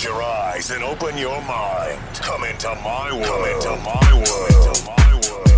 Close your eyes and open your mind. Come into my world. Come into my world.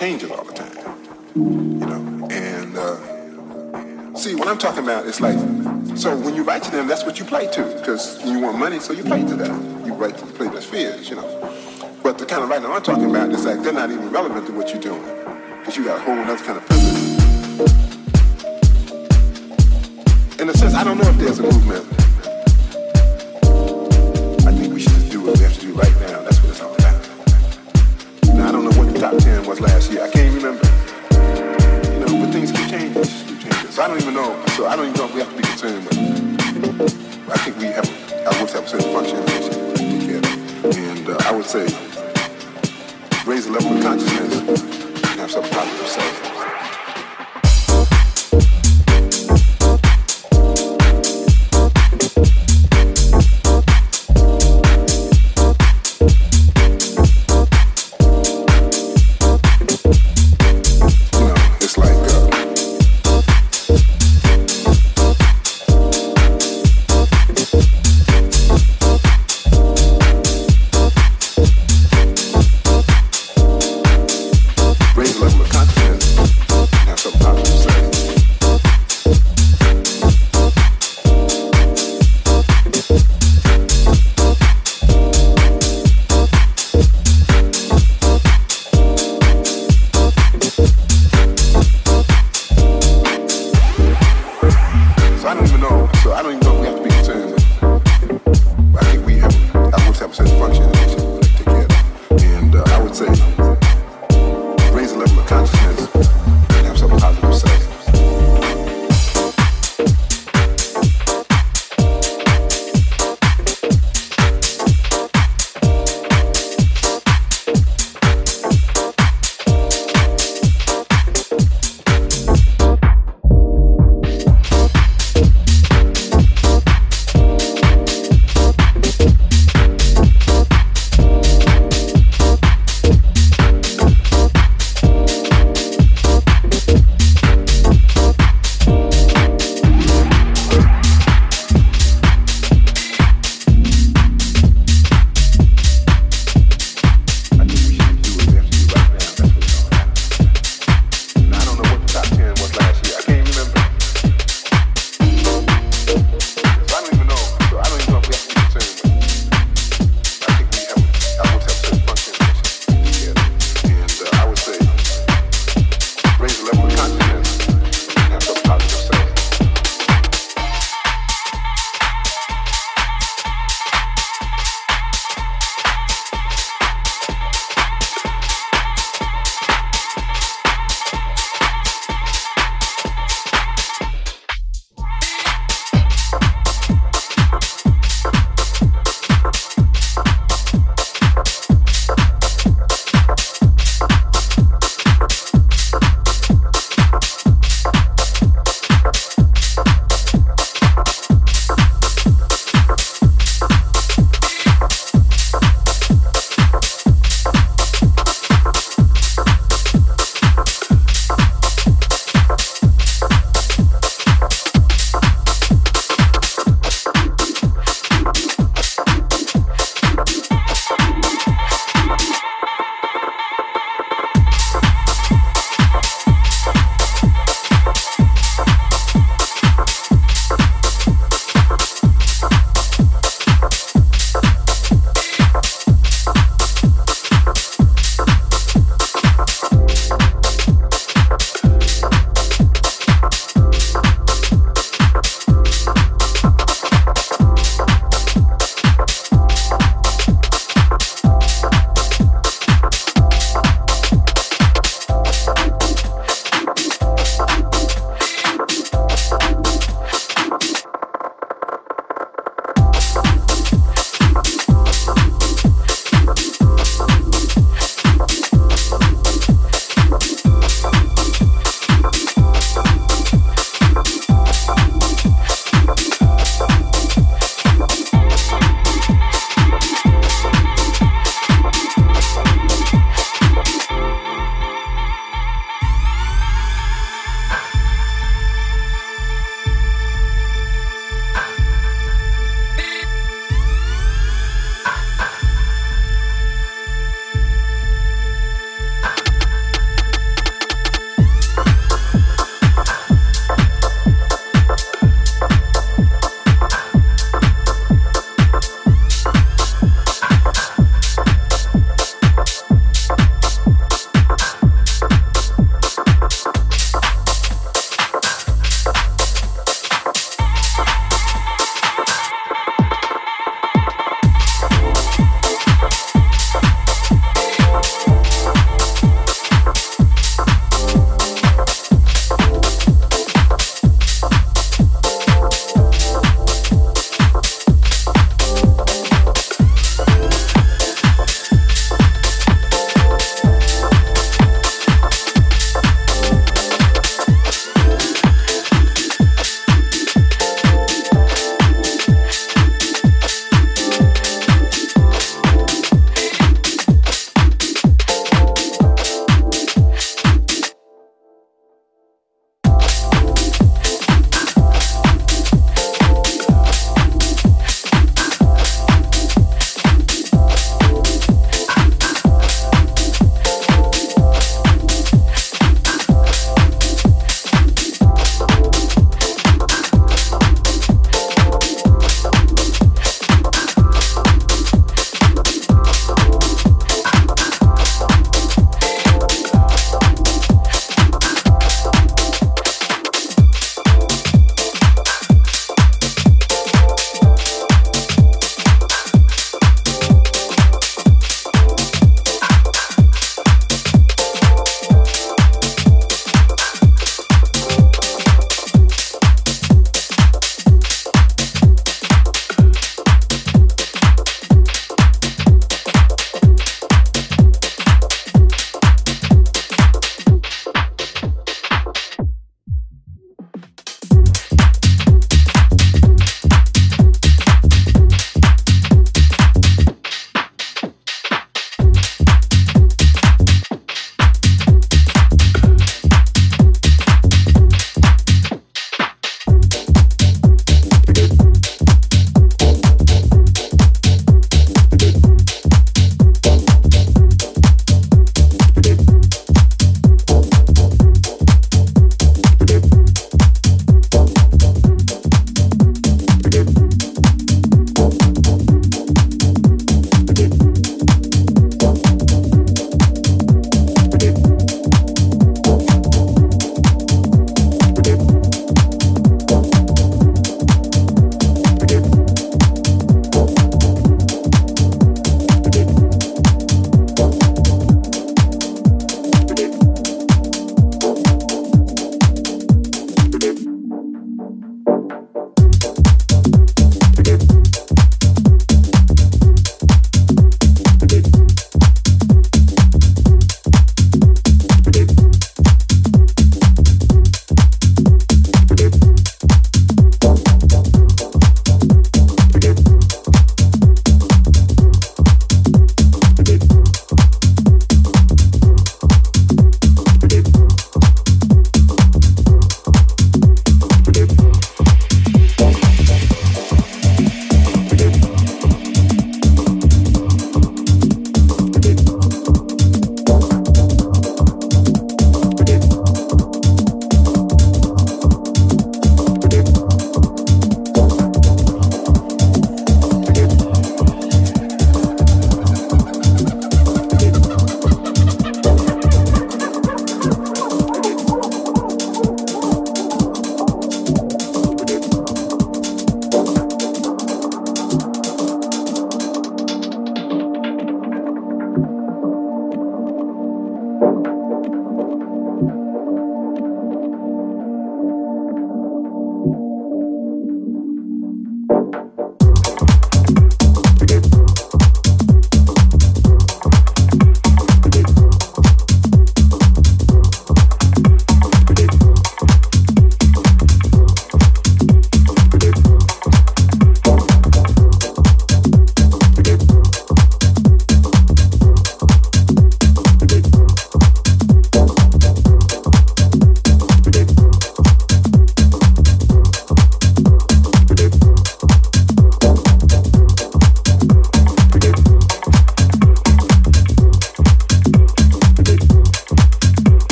Changes all the time. You know, and uh, see what I'm talking about. It's like so when you write to them, that's what you play to because you want money, so you play to them. You write to play their fears, you know. But the kind of writing I'm talking about is like they're not even relevant to what you're doing because you got a whole other kind of privilege. In a sense, I don't know if there's a movement. I think we should do what we have to do right top ten was last year. I can't remember. You know, but things keep changing. Keep changing. So I don't even know. So I don't even know if we have to be concerned with. I think we have. I would have a certain function. And uh, I would say raise the level of consciousness and have something positive to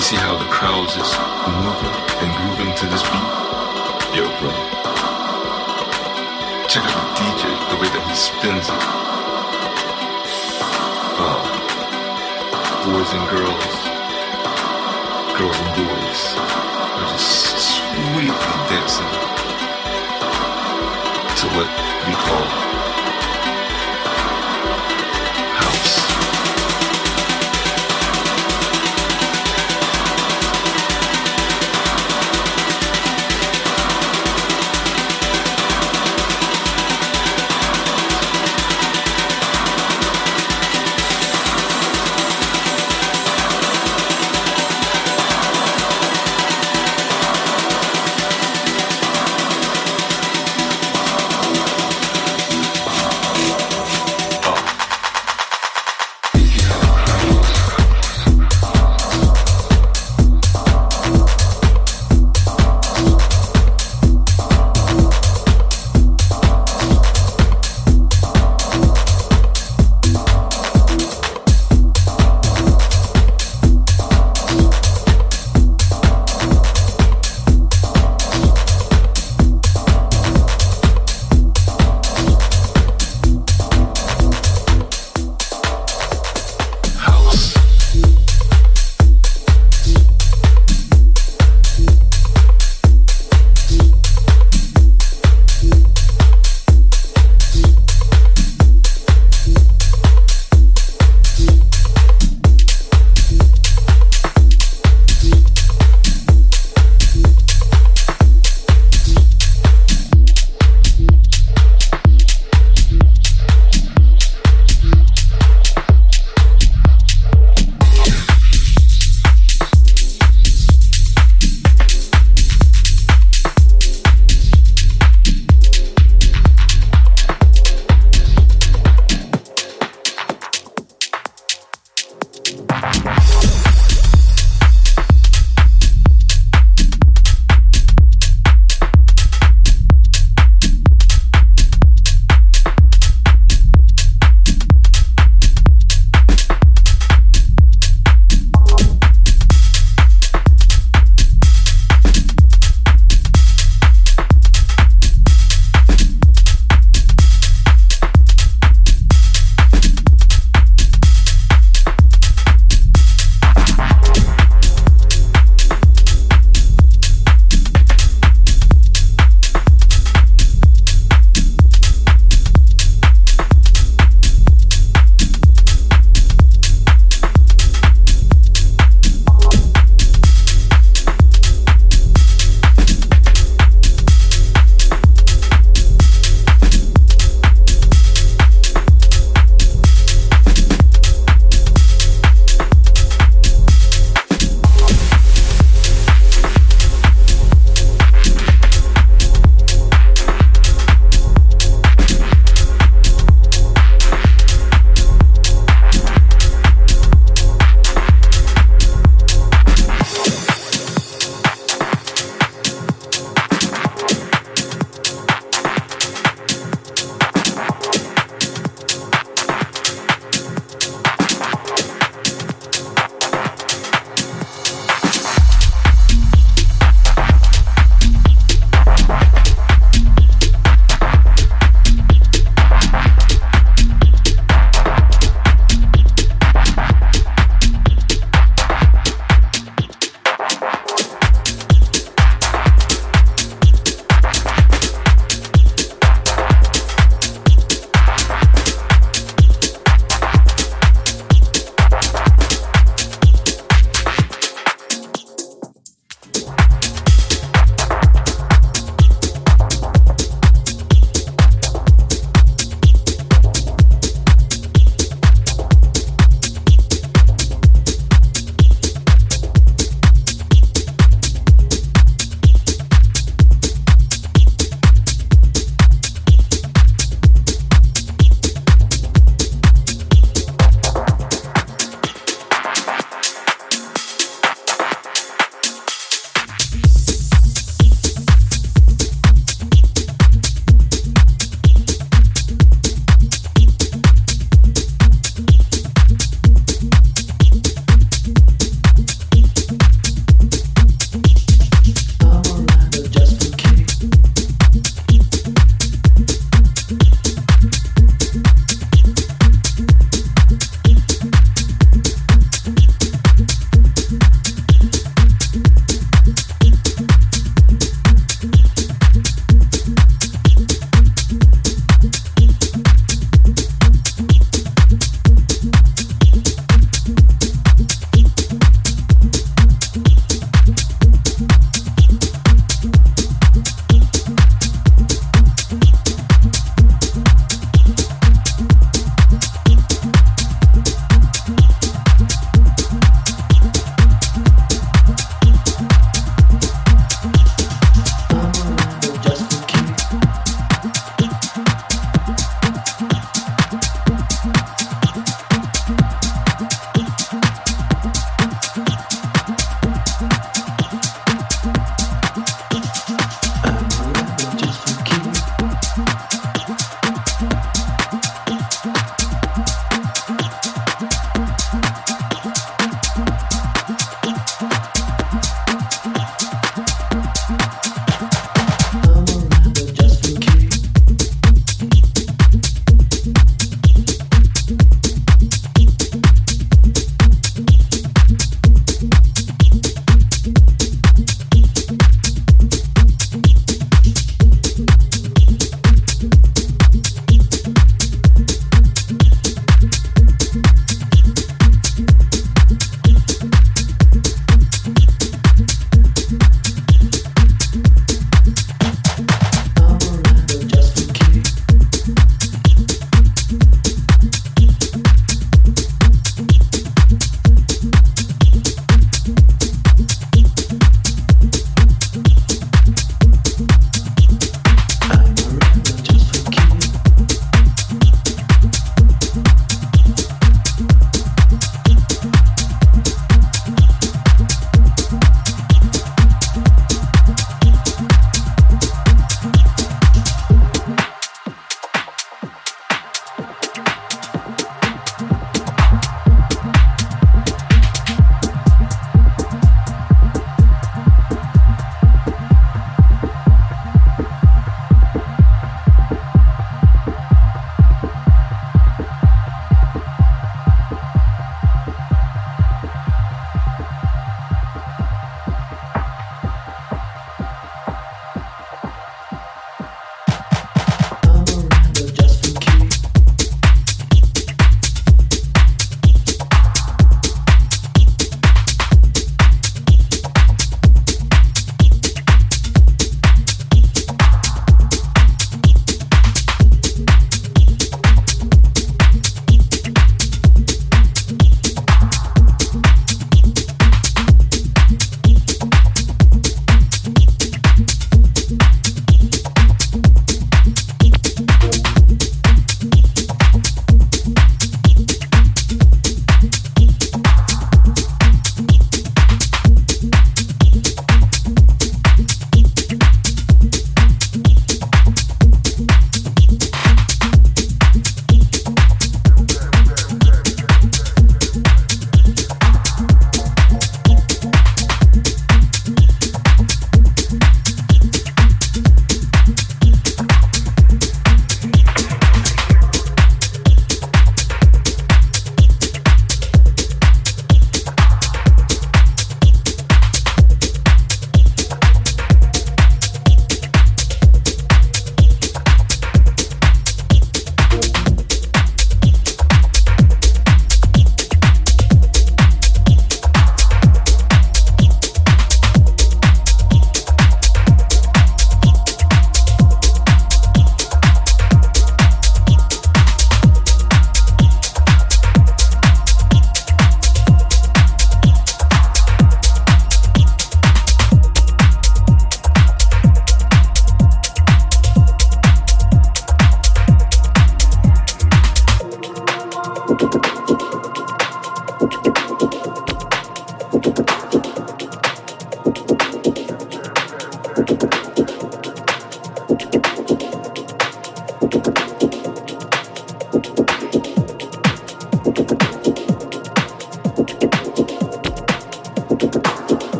see how the crowds is moving and grooving to this beat? Yo, bro. Check out the DJ, the way that he spins it. Oh. Boys and girls, girls and boys are just sweetly dancing to what we call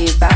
Yes, yes,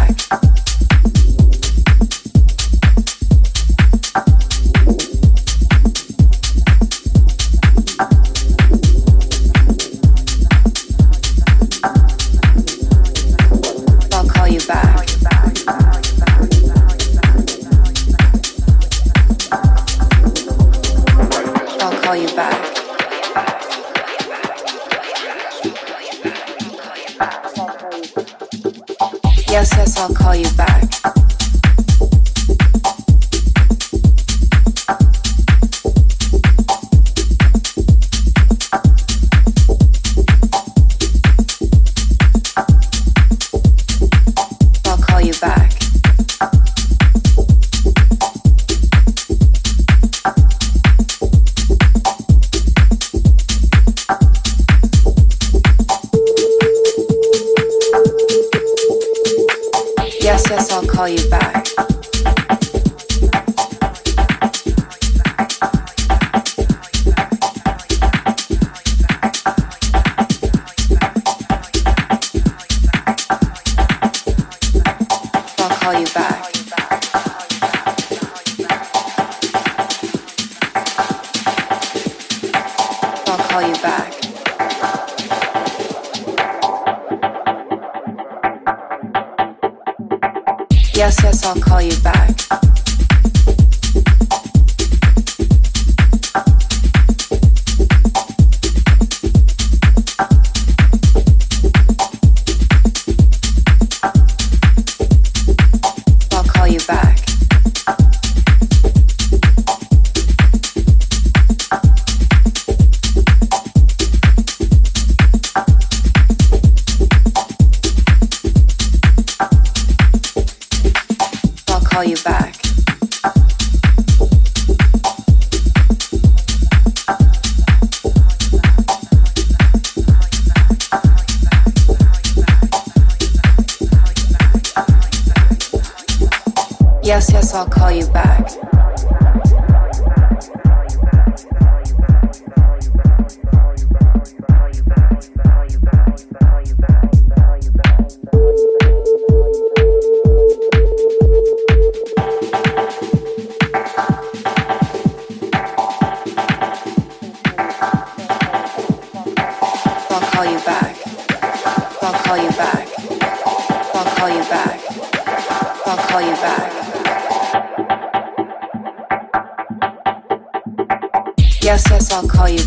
I'll call you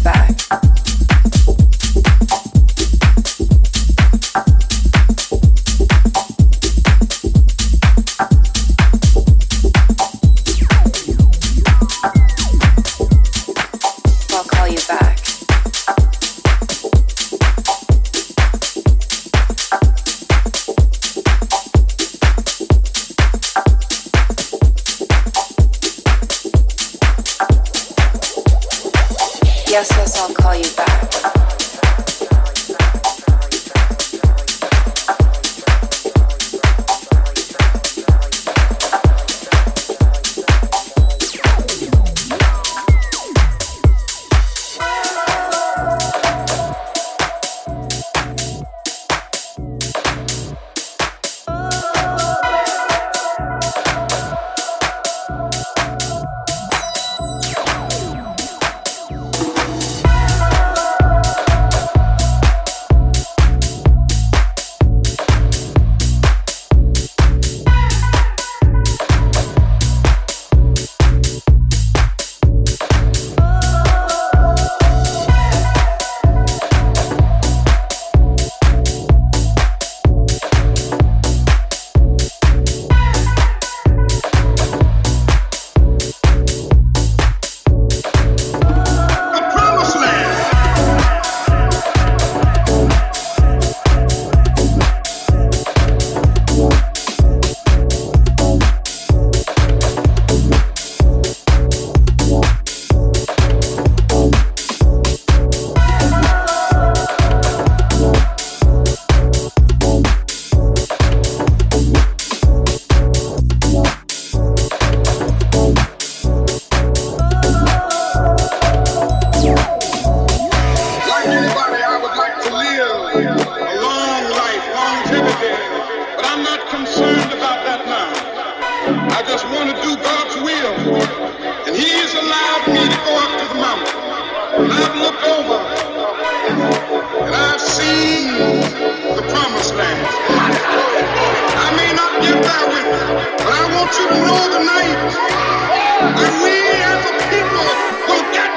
want you to know tonight that we as a people will get